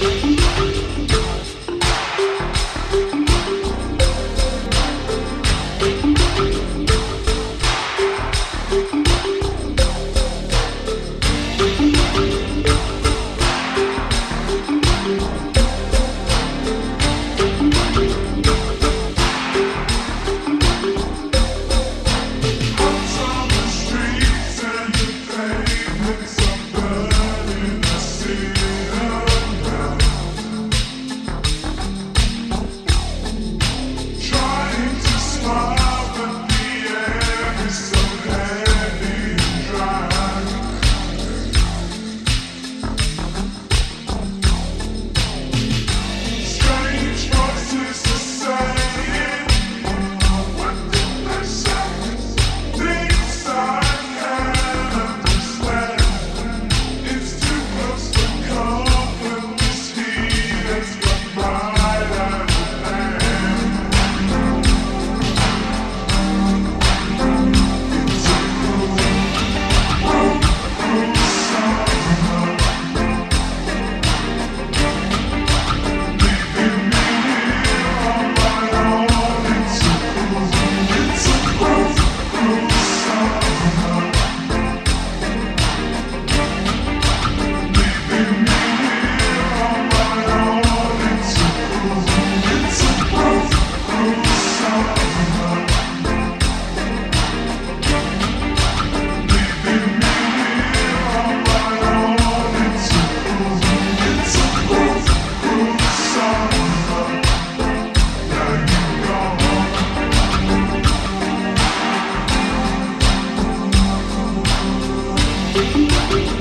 Thank Bye.